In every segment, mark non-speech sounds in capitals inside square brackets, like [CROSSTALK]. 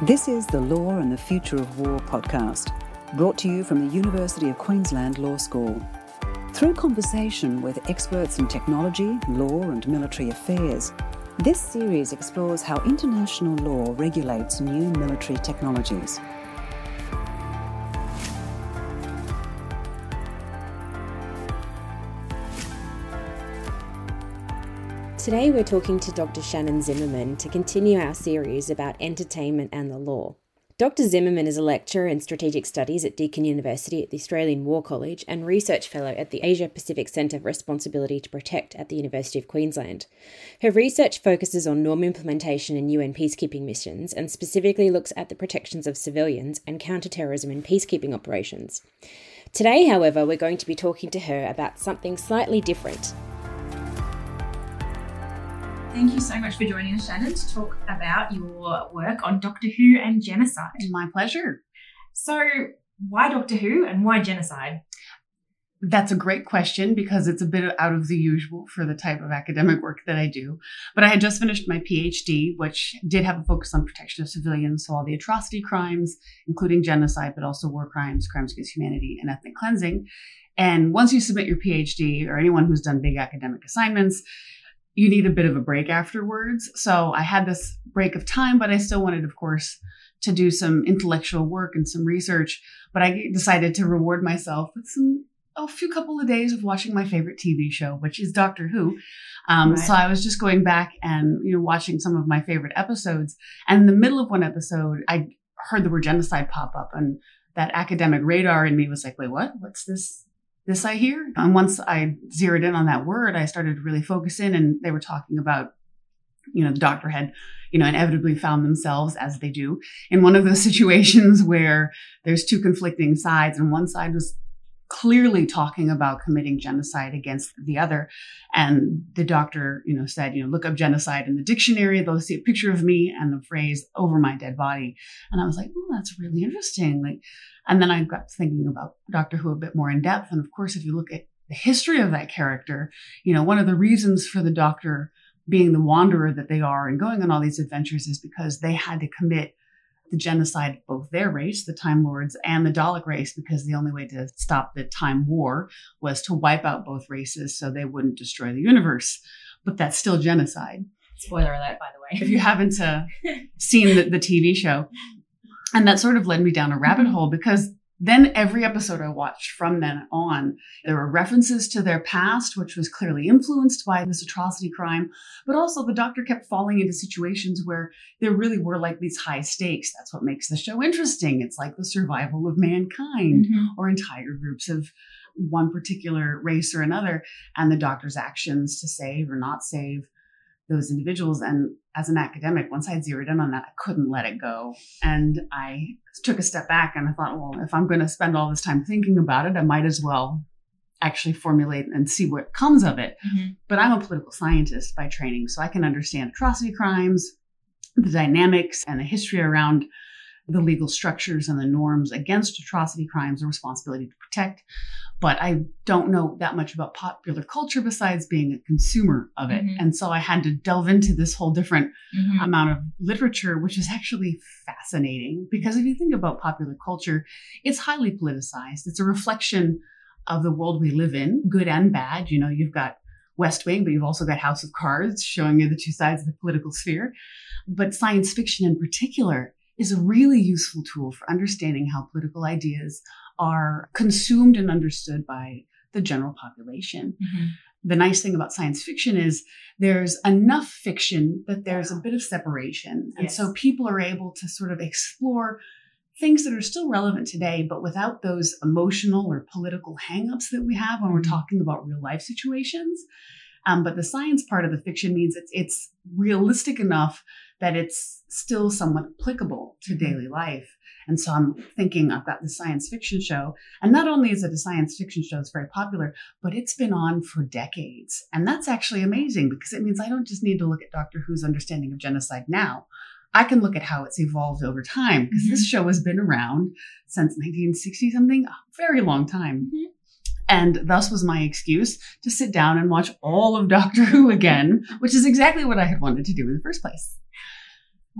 This is the Law and the Future of War podcast, brought to you from the University of Queensland Law School. Through conversation with experts in technology, law, and military affairs, this series explores how international law regulates new military technologies. Today, we're talking to Dr. Shannon Zimmerman to continue our series about entertainment and the law. Dr. Zimmerman is a lecturer in strategic studies at Deakin University at the Australian War College and research fellow at the Asia Pacific Centre for Responsibility to Protect at the University of Queensland. Her research focuses on norm implementation in UN peacekeeping missions and specifically looks at the protections of civilians and counterterrorism in peacekeeping operations. Today, however, we're going to be talking to her about something slightly different Thank you so much for joining us, Shannon, to talk about your work on Doctor Who and genocide. My pleasure. So, why Doctor Who and why genocide? That's a great question because it's a bit out of the usual for the type of academic work that I do. But I had just finished my PhD, which did have a focus on protection of civilians. So, all the atrocity crimes, including genocide, but also war crimes, crimes against humanity, and ethnic cleansing. And once you submit your PhD, or anyone who's done big academic assignments, you need a bit of a break afterwards. So I had this break of time, but I still wanted, of course, to do some intellectual work and some research. But I decided to reward myself with some a few couple of days of watching my favorite TV show, which is Doctor Who. Um, right. So I was just going back and you know watching some of my favorite episodes. And in the middle of one episode, I heard the word genocide pop up, and that academic radar in me was like, "Wait, what? What's this? This I hear. And once I zeroed in on that word, I started to really focus in and they were talking about, you know, the doctor had, you know, inevitably found themselves, as they do, in one of those [LAUGHS] situations where there's two conflicting sides and one side was clearly talking about committing genocide against the other. And the doctor, you know, said, you know, look up genocide in the dictionary. They'll see a picture of me and the phrase over my dead body. And I was like, oh, that's really interesting. Like, and then I got thinking about Doctor Who a bit more in depth. And of course, if you look at the history of that character, you know, one of the reasons for the doctor being the wanderer that they are and going on all these adventures is because they had to commit the genocide of both their race, the Time Lords, and the Dalek race, because the only way to stop the Time War was to wipe out both races so they wouldn't destroy the universe. But that's still genocide. Spoiler alert, by the way. If you haven't uh, [LAUGHS] seen the, the TV show. And that sort of led me down a rabbit hole because then every episode I watched from then on, there were references to their past, which was clearly influenced by this atrocity crime. But also the doctor kept falling into situations where there really were like these high stakes. That's what makes the show interesting. It's like the survival of mankind mm-hmm. or entire groups of one particular race or another and the doctor's actions to save or not save those individuals. And as an academic, once I zeroed in on that, I couldn't let it go. And I took a step back and I thought, well, if I'm going to spend all this time thinking about it, I might as well actually formulate and see what comes of it. Mm-hmm. But I'm a political scientist by training, so I can understand atrocity crimes, the dynamics and the history around the legal structures and the norms against atrocity crimes and responsibility to protect. But I don't know that much about popular culture besides being a consumer of it. Mm-hmm. And so I had to delve into this whole different mm-hmm. amount of literature, which is actually fascinating because if you think about popular culture, it's highly politicized. It's a reflection of the world we live in, good and bad. You know, you've got West Wing, but you've also got House of Cards showing you the two sides of the political sphere. But science fiction in particular is a really useful tool for understanding how political ideas are consumed and understood by the general population. Mm-hmm. The nice thing about science fiction is there's enough fiction that there's a bit of separation. And yes. so people are able to sort of explore things that are still relevant today, but without those emotional or political hangups that we have when we're mm-hmm. talking about real life situations. Um, but the science part of the fiction means it's, it's realistic enough that it's still somewhat applicable to mm-hmm. daily life. And so I'm thinking I've got the science fiction show. And not only is it a science fiction show it's very popular, but it's been on for decades. And that's actually amazing because it means I don't just need to look at Doctor Who's understanding of genocide now. I can look at how it's evolved over time because mm-hmm. this show has been around since 1960 something, a very long time. Mm-hmm. And thus was my excuse to sit down and watch all of Doctor Who again, which is exactly what I had wanted to do in the first place.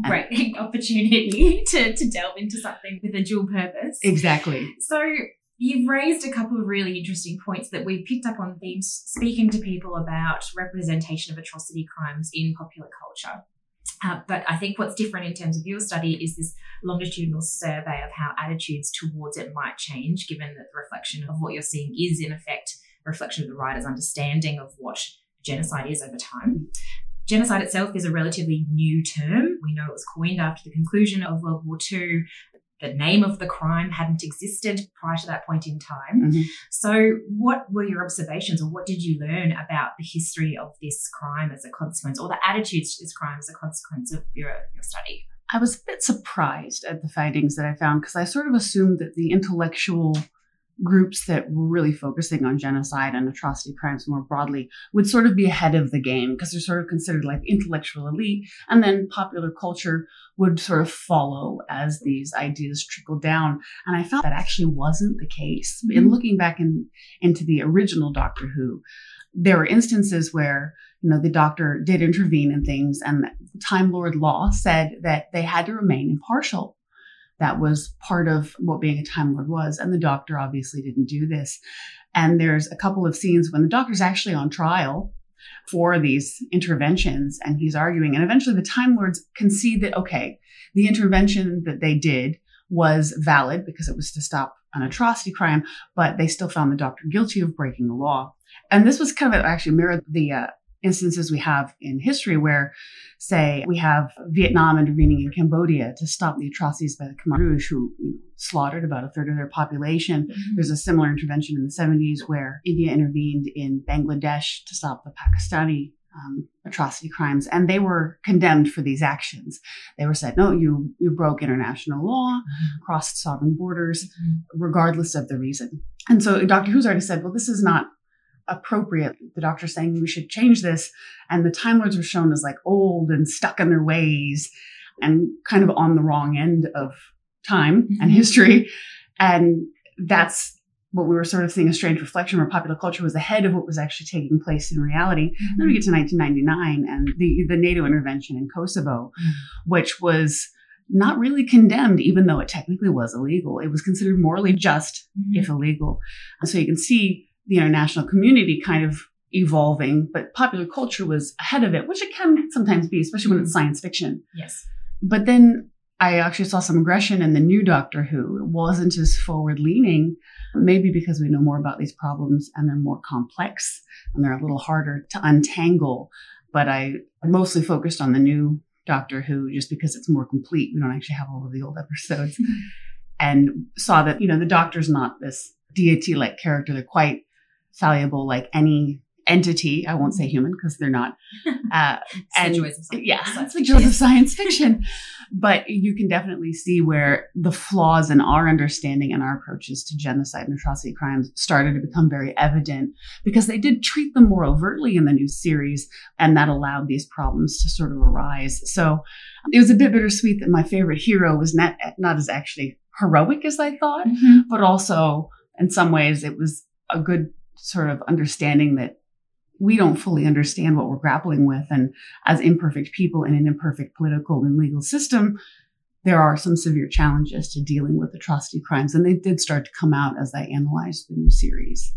Great [LAUGHS] opportunity [LAUGHS] to, to delve into something with a dual purpose. Exactly. So you've raised a couple of really interesting points that we've picked up on themes speaking to people about representation of atrocity crimes in popular culture. Uh, but I think what's different in terms of your study is this longitudinal survey of how attitudes towards it might change, given that the reflection of what you're seeing is, in effect, a reflection of the writer's understanding of what genocide is over time. Genocide itself is a relatively new term. We know it was coined after the conclusion of World War II. The name of the crime hadn't existed prior to that point in time. Mhm. So, what were your observations, or what did you learn about the history of this crime as a consequence, or the attitudes to this crime as a consequence of your, your study? I was a bit surprised at the findings that I found because I sort of assumed that the intellectual groups that were really focusing on genocide and atrocity crimes more broadly would sort of be ahead of the game because they're sort of considered like intellectual elite and then popular culture would sort of follow as these ideas trickle down. And i found that actually wasn't the case. In Mhm. looking back in, into the original doctor who there were instances where you know the doctor did intervene in things and time lord law said that they had to remain impartial that was part of what being a time lord was and the doctor obviously didn't do this. And there's a couple of scenes when the doctor's actually on trial for these interventions and he's arguing and eventually the time lords concede that okay the intervention that they did was valid because it was to stop an atrocity crime but they still found the doctor guilty of breaking the law. And this was kind of actually mirrored the uh, instances we have in history where, say, we have Vietnam intervening in Cambodia to stop the atrocities by the Khmer Rouge, who slaughtered about a third of their population. Mm-hmm. There's a similar intervention in the 70s where India intervened in Bangladesh to stop the Pakistani um, atrocity crimes, and they were condemned for these actions. They were said, "No, you you broke international law, mm-hmm. crossed sovereign borders, mm-hmm. regardless of the reason." And so Dr. Who's already said, "Well, this is not." Appropriate. The doctor's saying we should change this. And the Time Lords were shown as like old and stuck in their ways and kind of on the wrong end of time and Mhm. history. And that's what we were sort of seeing a strange reflection where popular culture was ahead of what was actually taking place in reality. Then we get to 1999 and the, the NATO intervention in Kosovo, which was not really condemned, even though it technically was illegal. It was considered morally just Mhm. if illegal. And so you can see the international community kind of evolving, but popular culture was ahead of it, which it can sometimes be, especially when it's mm-hmm. science fiction. Yes. But then I actually saw some aggression in the new Doctor Who. It wasn't as forward leaning, maybe because we know more about these problems and they're more complex and they're a little harder to untangle. But I mostly focused on the new Doctor Who just because it's more complete. We don't actually have all of the old episodes mm-hmm. and saw that, you know, the Doctor's not this deity like character. They're quite fallible like any entity. I won't say human because they're not. [LAUGHS] Uh, and the joys of science. yeah, it's the fiction. joys of science fiction. But you can definitely see where the flaws in our understanding and our approaches to genocide and atrocity crimes started to become very evident because they did treat them more overtly in the new series, and that allowed these problems to sort of arise. So it was a bit bittersweet that my favorite hero was not, not as actually heroic as I thought, Mhm. but also in some ways it was a good sort of understanding that we don't fully understand what we're grappling with. And as imperfect people in an imperfect political and legal system, there are some severe challenges to dealing with atrocity crimes. And they did start to come out as I analyzed the new series.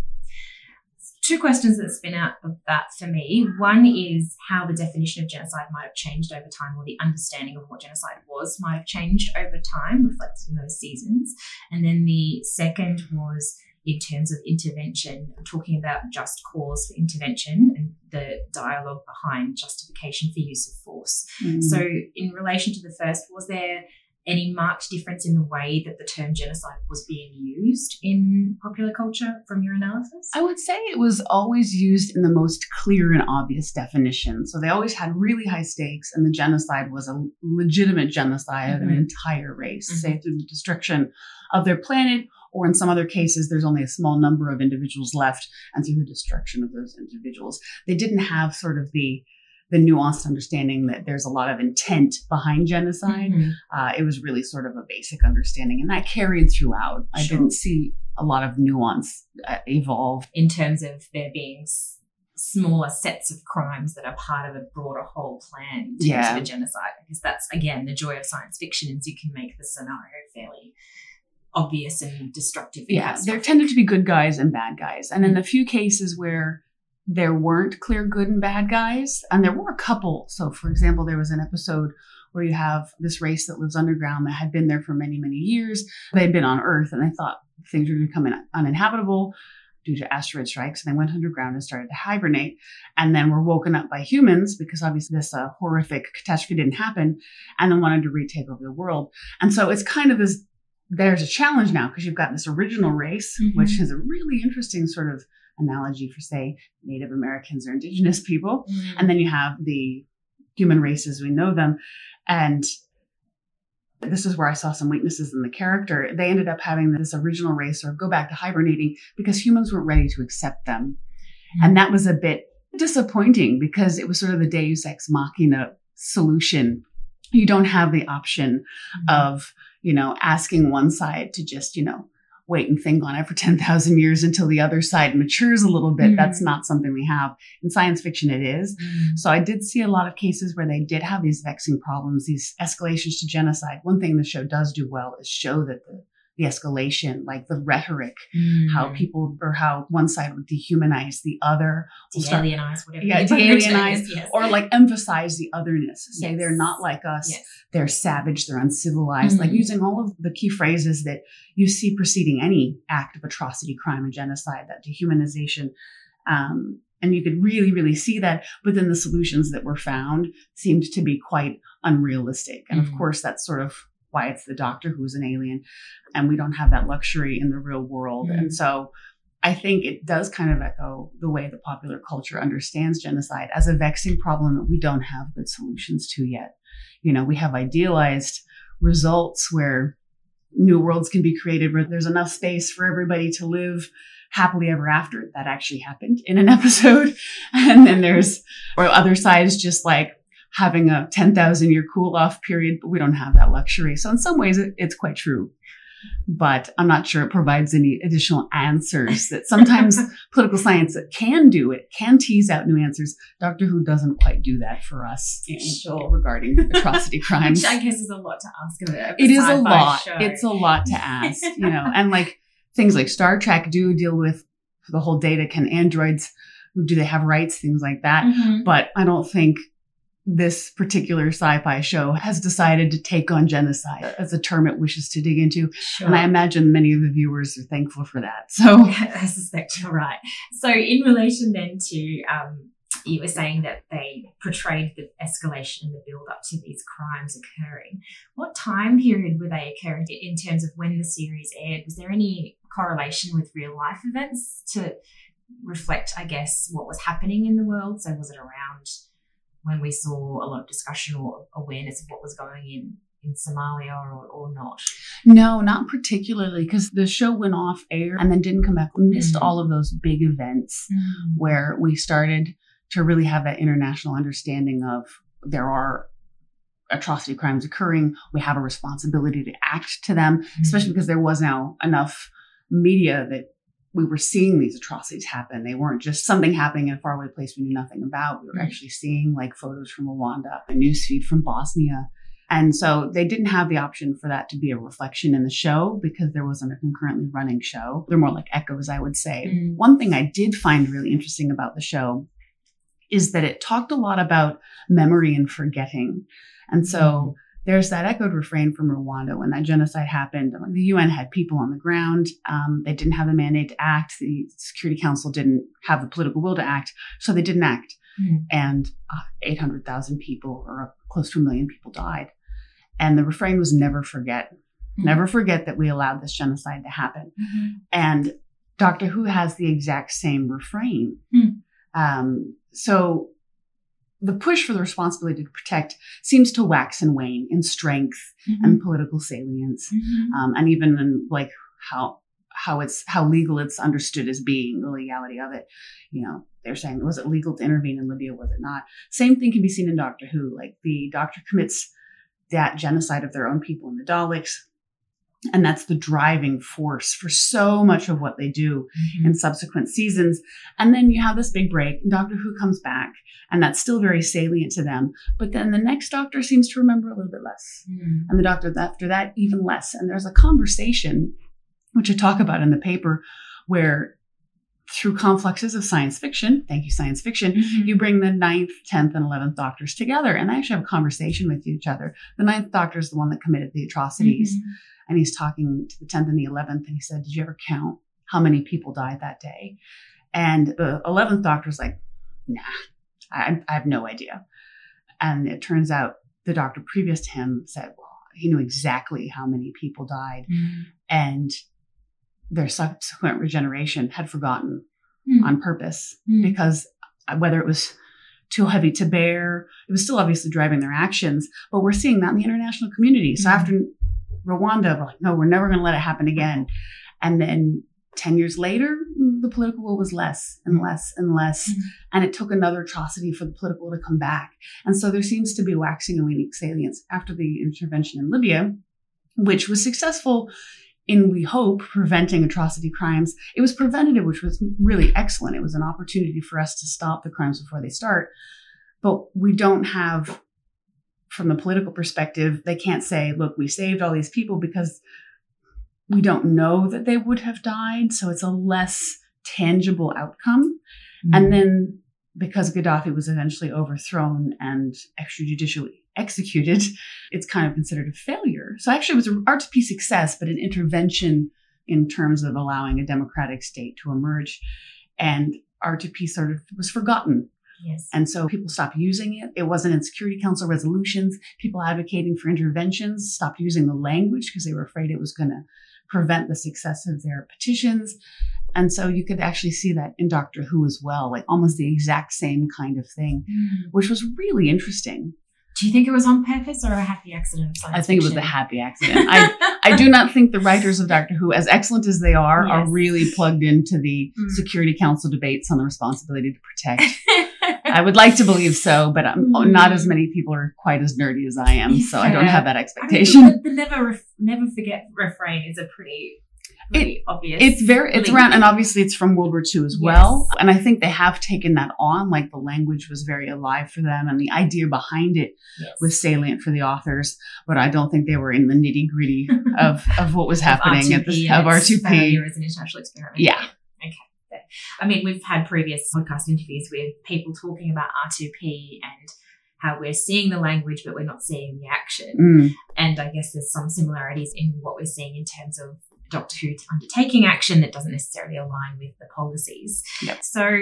Two questions that spin out of that for me. One is how the definition of genocide might have changed over time, or the understanding of what genocide was might have changed over time, reflected in those seasons. And then the second was in terms of intervention, talking about just cause for intervention and the dialogue behind justification for use of force. So, in relation to the first, was there any marked difference in the way that the term genocide was being used in popular culture from your analysis? I would say it was always used in the most clear and obvious definition. So they always had really high stakes, and the genocide was a legitimate genocide of an Mhm. entire race, Mhm. say through the destruction of their planet, or in some other cases, there's only a small number of individuals left, and through the destruction of those individuals. They didn't have sort of the the nuanced understanding that there's a lot of intent behind genocide. Mhm. Uh, it was really sort of a basic understanding, and that carried throughout. I didn't see a lot of nuance uh, evolve In terms of there being s- smaller sets of crimes that are part of a broader whole plan in terms Yeah. of a genocide. Because that's again the joy of science fiction is you can make the scenario fairly obvious and destructive. yeah, there tended to be good guys and bad guys. And in the few cases where there weren't clear good and bad guys, and there were a couple. So, for example, there was an episode where you have this race that lives underground that had been there for many, many years. They'd been on Earth and they thought things were becoming uninhabitable due to asteroid strikes. And they went underground and started to hibernate. And then were woken up by humans because obviously this uh, horrific catastrophe didn't happen and then wanted to retake over the world. And so it's kind of this there's a challenge now because you've got this original race, Mhm. which is a really interesting sort of analogy for, say, Native Americans or Indigenous people. Mm. And then you have the human race as we know them. And this is where I saw some weaknesses in the character. They ended up having this original race or go back to hibernating because humans weren't ready to accept them. And that was a bit disappointing because it was sort of the deus ex machina solution. You don't have the option of, you know, asking one side to just, you know, wait and think on it for [LAUGHS] 10,000 years until the other side matures a little bit. Mm. That's not something we have. In science fiction, it is. Mm. So I did see a lot of cases where they did have these vexing problems, these escalations to genocide. One thing the show does do well is show that the, the escalation, like the rhetoric, how Mm. people or how one side would dehumanize the other, de-alienize whatever. yeah, you put it to, de-alienize [LAUGHS] yes. or like emphasize the otherness. Say Yes. they're not like us yes. they're savage, they're uncivilized, like Mhm. using all of the key phrases that you see preceding any act of atrocity, crime, and genocide, that dehumanization. Um, and you could really, really see that. But then the solutions that were found seemed to be quite unrealistic. And of Mm. course, that's sort of why it's the doctor who's an alien. And we don't have that luxury in the real world. Mm. And so I think it does kind of echo the way the popular culture understands genocide as a vexing problem that we don't have good solutions to yet you know, we have idealized results where new worlds can be created where there's enough space for everybody to live happily ever after. That actually happened in an [LAUGHS] episode. And then there's, or other sides just like having a 10,000 year cool off period, but we don't have that luxury. So in some ways it, it's quite true. But I'm not sure it provides any additional answers that sometimes [LAUGHS] political science can do. It can tease out new answers. Doctor Who doesn't quite do that for us in- Sure. regarding [LAUGHS] atrocity crimes. Which I guess is a lot to ask of it. It is a lot. It's a lot to ask, [LAUGHS] you know, and like things like Star Trek do deal with the whole data. Can androids, do they have rights? Things like that. Mhm. But I don't think this particular sci-fi show has decided to take on genocide as a term it wishes to dig into. Sure. And I imagine many of the viewers are thankful for that. So [LAUGHS] I suspect you're right. So, in relation then to, um, you were saying that they portrayed the escalation and the build up to these crimes occurring. What time period were they occurring in in terms of when the series aired? Was there any correlation with real life events to reflect, I guess, what was happening in the world? So, was it around when we saw a lot of discussion or awareness of what was going in in Somalia or, or not? no, not particularly because the show went off air and then didn't come back. We missed Mm. all of those big events. where we started to really have that international understanding of there are atrocity crimes occurring. We have a responsibility to act to them, especially because there was now enough media that we were seeing these atrocities happen. They weren't just something happening in a faraway place we knew nothing about. We were Mm. actually seeing like photos from Rwanda, a newsfeed from Bosnia. And so they didn't have the option for that to be a reflection in the show because there wasn't a concurrently running show. They're more like echoes, I would say. Mm. One thing I did find really interesting about the show is that it talked a lot about memory and forgetting. And so there's that echoed refrain from Rwanda when that genocide happened. The UN had people on the ground. Um, they didn't have the mandate to act. The Security Council didn't have the political will to act, so they didn't act. Mm. And uh, 800,000 people, or close to a million people, died. And the refrain was never forget. Mm. Never forget that we allowed this genocide to happen. Mhm. And Doctor Who has the exact same refrain. Hmm. Um, so the push for the responsibility to protect seems to wax and wane in strength and political salience, Mhm. um, and even in like how how it's how legal it's understood as being the legality of it. You know, they're saying was it legal to intervene in Libya? Was it not? Same thing can be seen in Doctor Who. Like the Doctor commits that genocide of their own people in the Daleks. And that's the driving force for so much of what they do Mhm. in subsequent seasons. And then you have this big break, and Doctor Who comes back, and that's still very salient to them. But then the next Doctor seems to remember a little bit less. Mm. And the Doctor after that, even less. And there's a conversation, which I talk about in the paper, where through confluxes of science fiction, thank you, science fiction, Mhm. you bring the ninth, 10th, and 11th Doctors together, and they actually have a conversation with each other. The ninth Doctor is the one that committed the atrocities Mhm. And he's talking to the 10th and the 11th and he said did you ever count how many people died that day and the 11th doctor's like nah I, I have no idea and it turns out the doctor previous to him said well he knew exactly how many people died Mm. and their subsequent regeneration had forgotten Mm. on purpose Mm. because whether it was too heavy to bear, it was still obviously driving their actions. But we're seeing that in the international community. So Mhm. after Rwanda, we're like, no, we're never going to let it happen again. And then 10 years later, the political will was less and less and less. Mhm. And it took another atrocity for the political to come back. And so there seems to be waxing and waning salience after the intervention in Libya, which was successful in, we hope, preventing atrocity crimes. It was preventative, which was really excellent. It was an opportunity for us to stop the crimes before they start. But we don't have, from the political perspective, they can't say, look, we saved all these people because we don't know that they would have died. So it's a less tangible outcome. Mm. And then because Gaddafi was eventually overthrown and extrajudicially executed, it's kind of considered a failure. So actually, it was an R2P success, but an intervention in terms of allowing a democratic state to emerge. And R2P sort of was forgotten. Yes. And so people stopped using it. It wasn't in Security Council resolutions. People advocating for interventions stopped using the language because they were afraid it was going to prevent the success of their petitions. And so you could actually see that in Doctor Who as well, like almost the exact same kind of thing, Mm. which was really interesting. Do you think it was on purpose or a happy accident I think it was a happy accident. I, I do not think the writers of Doctor Who, as excellent as they are, are really plugged into the Mm. Security Council debates on the responsibility to protect. [LAUGHS] I would like to believe so, but um, Mm. not as many people are quite as nerdy as I am, so I don't have that I mean, expectation. the, the never ref- never forget refrain is a pretty, pretty obvious. It's very, it's link. around, and obviously it's from World War II as Yes. well. And I think they have taken that on, like the language was very alive for them, and the idea behind it Yes. was salient for the authors. But I don't think they were in the nitty gritty [LAUGHS] of of what was happening at R2P the and of R2P. failure as an international experiment. Yeah. I mean, we've had previous podcast interviews with people talking about R2P and how we're seeing the language, but we're not seeing the action. Mm, And I guess there's some similarities in what we're seeing in terms of Doctor Who undertaking action that doesn't necessarily align with the policies. Yep. So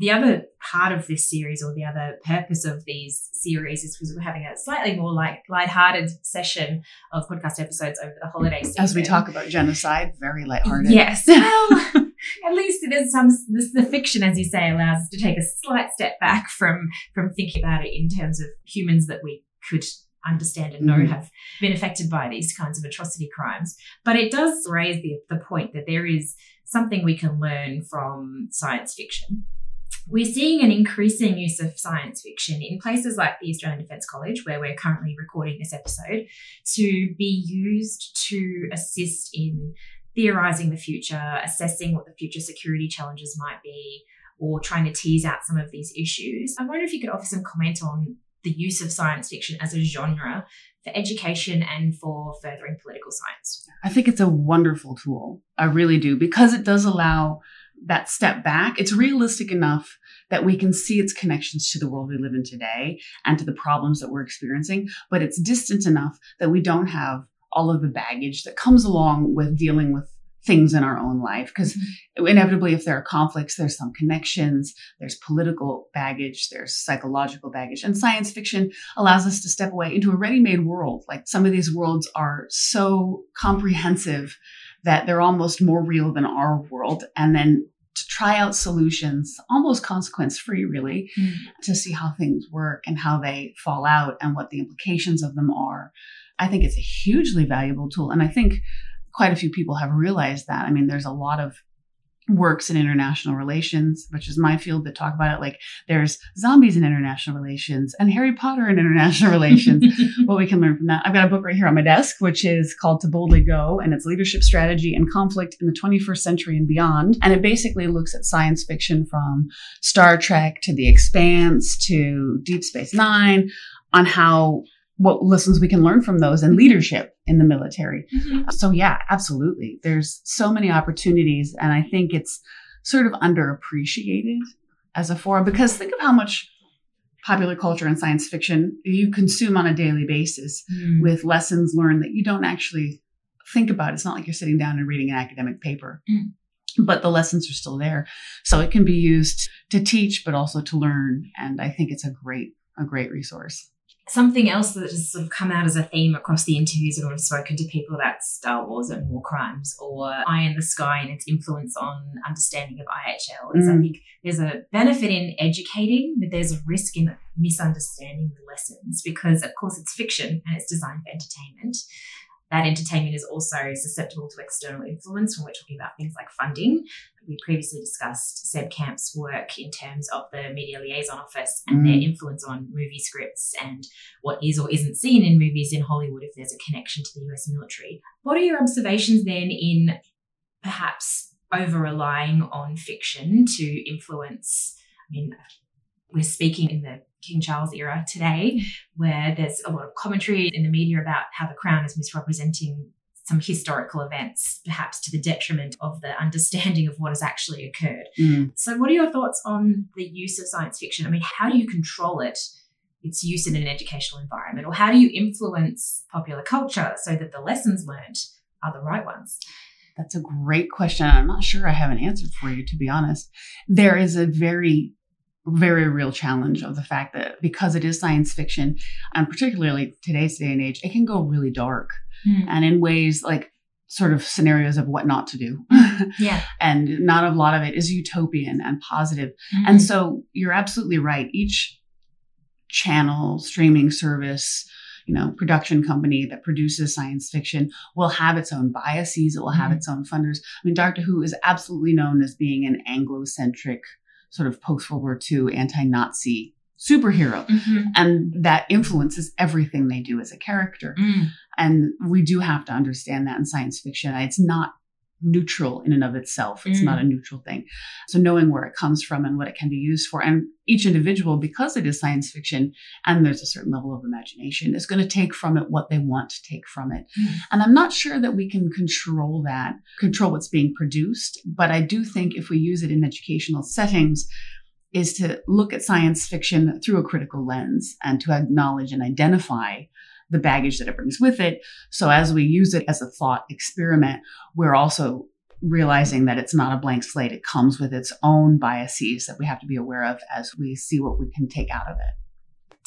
the other part of this series or the other purpose of these series is because we're having a slightly more like lighthearted session of podcast episodes over the holiday season. As we talk about genocide, very lighthearted. Yes. [LAUGHS] Well, at least it is some this, the fiction, as you say, allows us to take a slight step back from from thinking about it in terms of humans that we could understand and know Mhm. have been affected by these kinds of atrocity crimes. But it does raise the, the point that there is something we can learn from science fiction. We're seeing an increasing use of science fiction in places like the Australian Defence College, where we're currently recording this episode, to be used to assist in theorizing the future, assessing what the future security challenges might be, or trying to tease out some of these issues. I wonder if you could offer some comment on the use of science fiction as a genre for education and for furthering political science. I think it's a wonderful tool. I really do because it does allow that step back. It's realistic enough that we can see its connections to the world we live in today and to the problems that we're experiencing, but it's distant enough that we don't have all of the baggage that comes along with dealing with things in our own life because mm-hmm. inevitably if there are conflicts there's some connections there's political baggage there's psychological baggage and science fiction allows us to step away into a ready-made world like some of these worlds are so comprehensive that they're almost more real than our world and then to try out solutions almost consequence free really Mm. to see how things work and how they fall out and what the implications of them are i think it's a hugely valuable tool and i think quite a few people have realized that i mean there's a lot of works in international relations, which is my field that talk about it. Like there's zombies in international relations and Harry Potter in international relations. [LAUGHS] what we can learn from that. I've got a book right here on my desk, which is called To Boldly Go and it's leadership strategy and conflict in the 21st century and beyond. And it basically looks at science fiction from Star Trek to The Expanse to Deep Space Nine on how what lessons we can learn from those and leadership in the military. Mm-hmm. So yeah, absolutely. There's so many opportunities and I think it's sort of underappreciated as a forum because think of how much popular culture and science fiction you consume on a daily basis mm. with lessons learned that you don't actually think about. It's not like you're sitting down and reading an academic paper. Mm. But the lessons are still there. So it can be used to teach, but also to learn. And I think it's a great, a great resource something else that has sort of come out as a theme across the interviews and when I've spoken to people about Star Wars and war crimes or Eye in the Sky and its influence on understanding of IHL is mm. I think there's a benefit in educating, but there's a risk in misunderstanding the lessons because, of course, it's fiction and it's designed for entertainment that entertainment is also susceptible to external influence when we're talking about things like funding. We previously discussed Seb Kaempf's work in terms of the Media Liaison Office and mm. their influence on movie scripts and what is or isn't seen in movies in Hollywood if there's a connection to the US military. What are your observations then in perhaps over relying on fiction to influence? I mean, we're speaking in the King Charles era today, where there's a lot of commentary in the media about how the crown is misrepresenting some historical events, perhaps to the detriment of the understanding of what has actually occurred. Mm. So, what are your thoughts on the use of science fiction? I mean, how do you control it, its use in an educational environment, or how do you influence popular culture so that the lessons learned are the right ones? That's a great question. I'm not sure I have an answer for you, to be honest. There is a very very real challenge of the fact that because it is science fiction, and particularly today's day and age, it can go really dark mm. and in ways like sort of scenarios of what not to do. [LAUGHS] yeah. and not a lot of it is utopian and positive. Mm-hmm. And so you're absolutely right. Each channel, streaming service, you know, production company that produces science fiction will have its own biases. It will have mm-hmm. its own funders. I mean, Doctor Who is absolutely known as being an Anglo-centric sort of post World War II anti Nazi superhero. Mm-hmm. And that influences everything they do as a character. Mm. And we do have to understand that in science fiction. It's not neutral in and of itself. It's mm. not a neutral thing. So knowing where it comes from and what it can be used for, and each individual, because it is science fiction and there's a certain level of imagination, is going to take from it what they want to take from it. Mm. And I'm not sure that we can control that, control what's being produced, but I do think if we use it in educational settings, is to look at science fiction through a critical lens and to acknowledge and identify the baggage that it brings with it. So as we use it as a thought experiment, we're also realizing that it's not a blank slate. It comes with its own biases that we have to be aware of as we see what we can take out of it.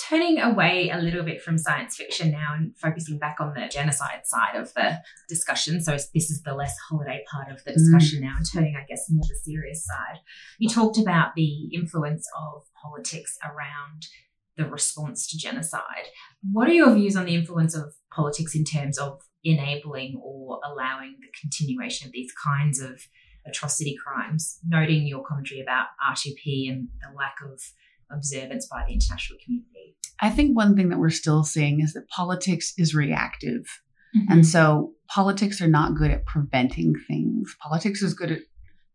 Turning away a little bit from science fiction now and focusing back on the genocide side of the discussion. So, this is the less holiday part of the mm. discussion mm. now, and turning, I guess, more the serious side. You talked about the influence of politics around the response to genocide. What are your views on the influence of politics in terms of enabling or allowing the continuation of these kinds of atrocity crimes, noting your commentary about R2P and the lack of observance by the international community? I think one thing that we're still seeing is that politics is reactive. Mm-hmm. And so politics are not good at preventing things. Politics is good at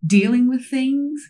dealing with things,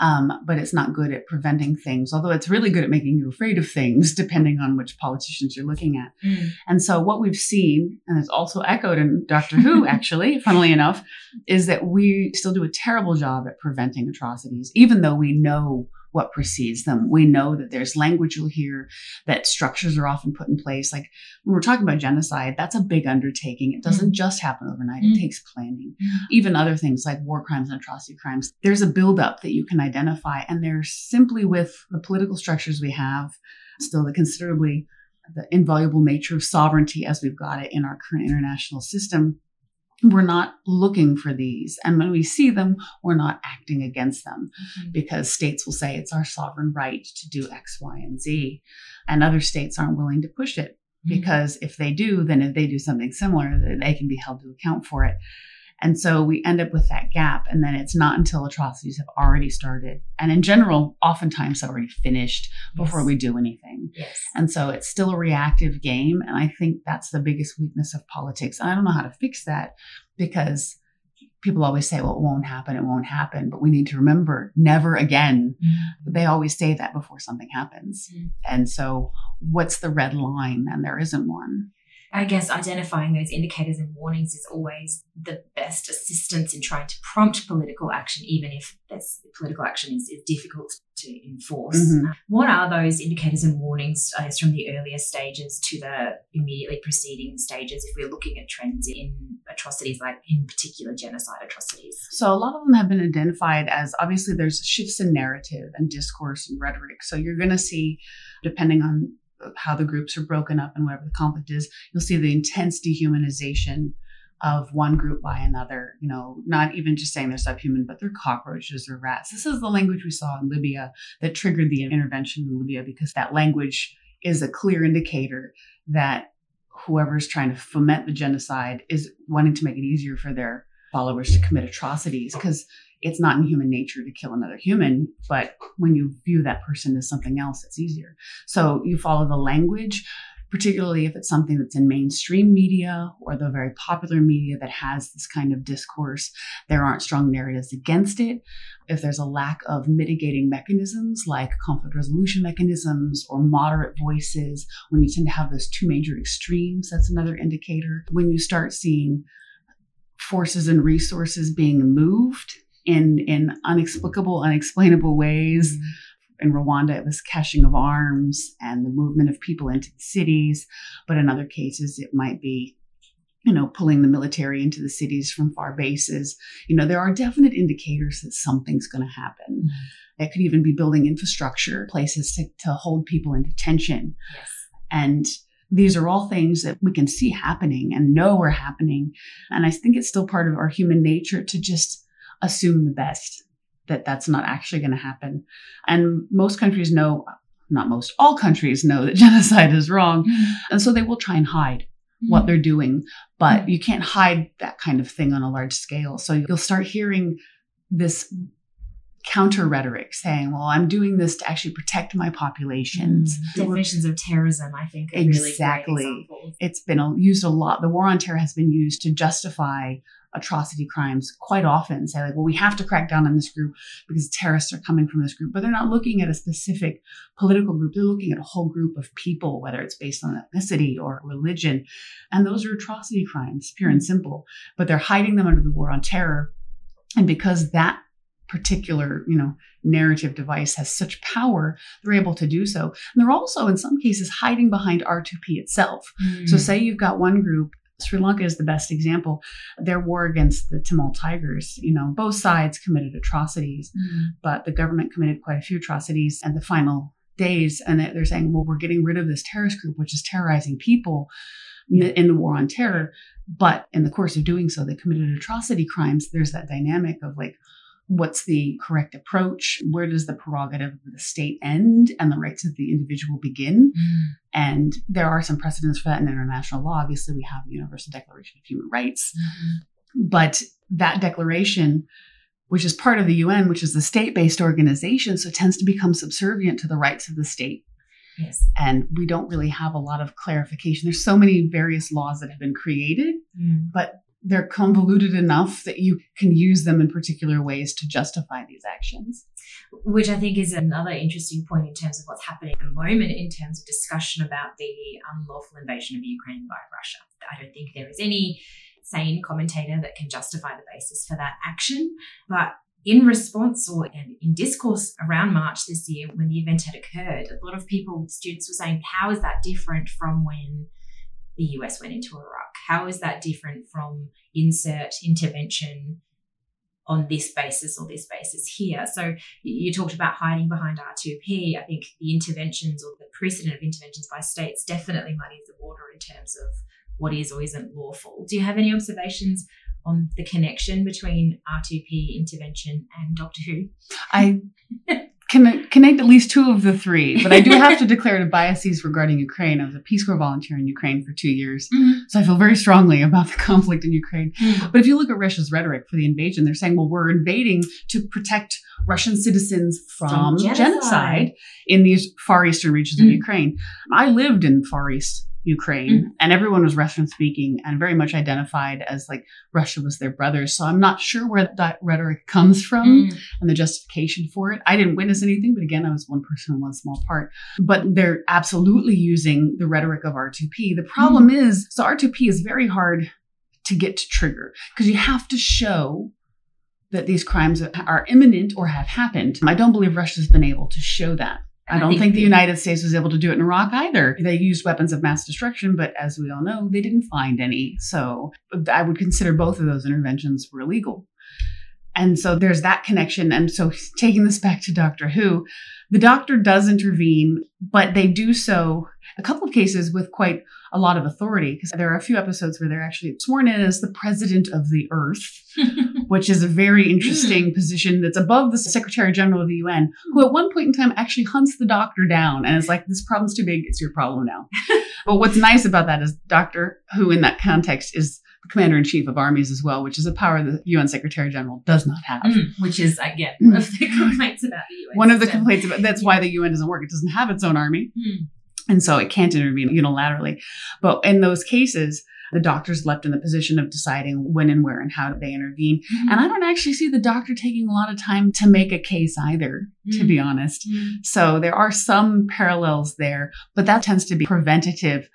um, but it's not good at preventing things, although it's really good at making you afraid of things, [LAUGHS] depending on which politicians you're looking at. Mm. And so, what we've seen, and it's also echoed in Doctor Who, [LAUGHS] actually, funnily enough, is that we still do a terrible job at preventing atrocities, even though we know what precedes them. We know that there's language you'll hear, that structures are often put in place. Like when we're talking about genocide, that's a big undertaking. It doesn't mm. just happen overnight, mm. it takes planning. Mm. Even other things like war crimes and atrocity crimes, there's a buildup that you can identify. And there's simply with the political structures we have, still the considerably the invaluable nature of sovereignty as we've got it in our current international system we're not looking for these. And when we see them, we're not acting against them mm-hmm. because states will say it's our sovereign right to do X, Y, and Z. And other states aren't willing to push it mm-hmm. because if they do, then if they do something similar, they can be held to account for it. And so we end up with that gap. And then it's not until atrocities have already started. And in general, oftentimes already finished before Yes. we do anything. Yes. And so it's still a reactive game. And I think that's the biggest weakness of politics. And I don't know how to fix that because people always say, well, it won't happen, it won't happen. But we need to remember never again. They always say that before something happens. Mm. And so what's the red line? And there isn't one. I guess identifying those indicators and warnings is always the best assistance in trying to prompt political action, even if this political action is, is difficult to enforce. Mhm. Uh, What are those indicators and warnings, I guess, from the earlier stages to the immediately preceding stages if we're looking at trends in atrocities, like in particular genocide atrocities? So a lot of them have been identified as obviously there's shifts in narrative and discourse and rhetoric. So you're going to see, depending on how the groups are broken up and whatever the conflict is, you'll see the intense dehumanization of one group by another. You know, not even just saying they're subhuman, but they're cockroaches or rats. This is the language we saw in Libya that triggered the intervention in Libya because that language is a clear indicator that whoever's trying to foment the genocide is wanting to make it easier for their followers to commit atrocities because it's not in human nature to kill another human but when you view that person as something else it's easier. So you follow the language particularly if it's something that's in mainstream media or the very popular media that has this kind of discourse there aren't strong narratives against it. If there's a lack of mitigating mechanisms like conflict resolution mechanisms or moderate voices when you tend to have those two major extremes that's another indicator. When you start seeing forces and resources being moved in in unexplicable, unexplainable ways. Mm-hmm. In Rwanda, it was caching of arms and the movement of people into the cities. But in other cases, it might be, you know, pulling the military into the cities from far bases. You know, there are definite indicators that something's going to happen. Mm-hmm. It could even be building infrastructure, places to, to hold people in detention. Yes. And these are all things that we can see happening and know are happening. And I think it's still part of our human nature to just assume the best that that's not actually going to happen. And most countries know, not most, all countries know that [LAUGHS] genocide is wrong. Mm-hmm. And so they will try and hide what mm-hmm. they're doing, but mm-hmm. you can't hide that kind of thing on a large scale. So you'll start hearing this counter rhetoric saying, well, I'm doing this to actually protect my populations. Mm. Definitions of terrorism, I think, are exactly. Really it's been used a lot. The war on terror has been used to justify atrocity crimes quite often. Say, like, well, we have to crack down on this group because terrorists are coming from this group. But they're not looking at a specific political group. They're looking at a whole group of people, whether it's based on ethnicity or religion. And those are atrocity crimes, pure and simple. But they're hiding them under the war on terror. And because that particular, you know, narrative device has such power, they're able to do so. And they're also, in some cases, hiding behind R2P itself. So, Mm. say you've got one group, Sri Lanka is the best example. Their war against the Tamil Tigers, you know, both sides committed atrocities, Mm. but the government committed quite a few atrocities at the final days. And they're saying, well, we're getting rid of this terrorist group, which is terrorizing people the- in the war on terror. But in the course of doing so, they committed atrocity crimes. There's that dynamic of like, what's the correct approach? Where does the prerogative of the state end and the rights of the individual begin? Mm. And there are some precedents for that in international law. Obviously, we have the Universal Declaration of Human Rights, Mhm. but that declaration, which is part of the UN, which is a state based organization, so tends to become subservient to the rights of the state. Yes. And we don't really have a lot of clarification. There's so many various laws that have been created, Mm. but they're convoluted enough that you can use them in particular ways to justify these actions. Which I think is another interesting point in terms of what's happening at the moment in terms of discussion about the unlawful invasion of Ukraine by Russia. I don't think there is any sane commentator that can justify the basis for that action. But in response or in discourse around March this year, when the event had occurred, a lot of people, students were saying, how is that different from when the US went into Iraq? How is that different from insert intervention on this basis or this basis here? So you talked about hiding behind R2P. I think the interventions or the precedent of interventions by states definitely muddies the water in terms of what is or isn't lawful. Do you have any observations on the connection between R2P intervention and Doctor Who? I [LAUGHS] can connect at least two of the three, but I do have to [LAUGHS] declare the biases regarding Ukraine. I was a Peace Corps volunteer in Ukraine for two years, Mhm. so I feel very strongly about the [LAUGHS] conflict in Ukraine. Mm. But if you look at Russia's rhetoric for the invasion, they're saying, well, we're invading to protect Russian citizens from, From genocide. genocide. in these far eastern regions of Mm. Ukraine. I lived in the Far East Ukraine Mm. and everyone was Russian speaking and very much identified as like Russia was their brothers. So I'm not sure where that rhetoric comes from Mm. and the justification for it. I didn't witness anything, but again, I was one person in one small part. But they're absolutely using the rhetoric of R2P. The problem is, so R2P is very hard to get to trigger because you have to show that these crimes are imminent or have happened. I don't believe Russia's been able to show that. I I don't think think the the- United States was able to do it in Iraq either. They used weapons of mass destruction, but as we all know, they didn't find any. So I would consider both of those interventions were illegal. And so there's that connection. And so taking this back to Doctor Who, the doctor does intervene, but they do so a couple of cases with quite a lot of authority because there are a few episodes where they're actually sworn in as the president of the earth, [LAUGHS] which is a very interesting hmm. position that's above the secretary general of the UN, who at one point in time actually hunts the doctor down and is like, this problem's too big. It's your problem now. [LAUGHS] but what's nice about that is Doctor Who in that context is commander in chief of armies as well, which is a power the UN secretary general does not have. Mm. Which is, again, one of the complaints about the UN. One of the complaints about that's why the UN doesn't work. It doesn't have its own army. Mm. And so it can't intervene unilaterally. But in those cases, the doctor's left in the position of deciding when and where and how do they intervene. Mm-hmm. And I don't actually see the doctor taking a lot of time to make a case either, to be honest. Mm. So there are some parallels there, but that tends to be preventative.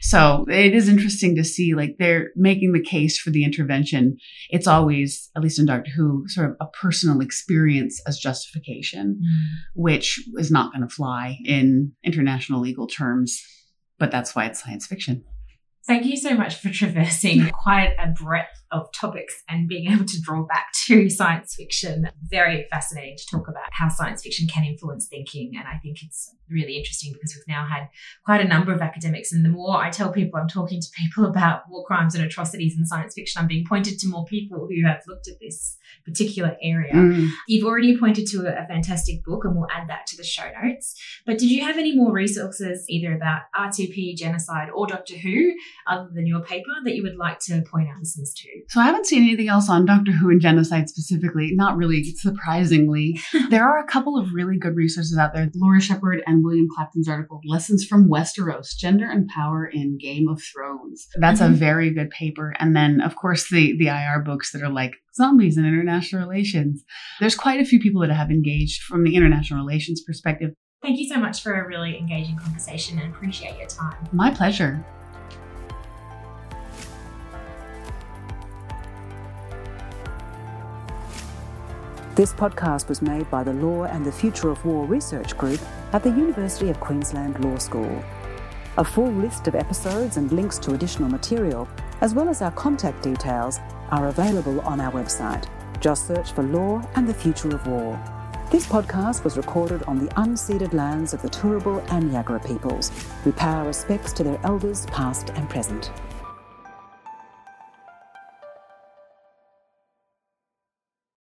So it is interesting to see like they're making the case for the intervention. It's always, at least in Doctor Who, sort of a personal experience as justification Mm. which is not going to fly in international legal terms. But that's why it's science fiction. Thank you so much for traversing [LAUGHS] quite a breadth of topics and being able to draw back [LAUGHS] to science fiction. Very fascinating to talk about how science fiction can influence thinking. And I think it's really interesting because we've now had quite a number of academics. And the more I tell people I'm talking to people [LAUGHS] about war crimes and atrocities in science fiction, I'm being pointed to more people who have looked at this particular area. Mm. You've already pointed to a, a fantastic book, and we'll add that to the show notes. But did you have any more resources, either about R2P, genocide, or Doctor Who, other than your paper, that you would like to point out listeners to? So I haven't seen anything else on Doctor Who and genocide specifically. Not really, surprisingly. [LAUGHS] there are a couple of really good resources out there. Laura Shepherd and William Clapton's article, Lessons from Westeros, Gender and Power in Game of Thrones. That's Mhm. a very good paper. And then, of course, the, the IR books that are like zombies and international relations. There's quite a few people that have engaged from the international relations perspective. Thank you so much for a really engaging conversation and appreciate your time. My pleasure. This podcast was made by the Law and the Future of War Research Group at the University of Queensland Law School. A full list of episodes and links to additional material, as well as our contact details, are available on our website. Just search for Law and the Future of War. This podcast was recorded on the unceded lands of the Turrbal and Yagara peoples. We pay our respects to their elders, past and present.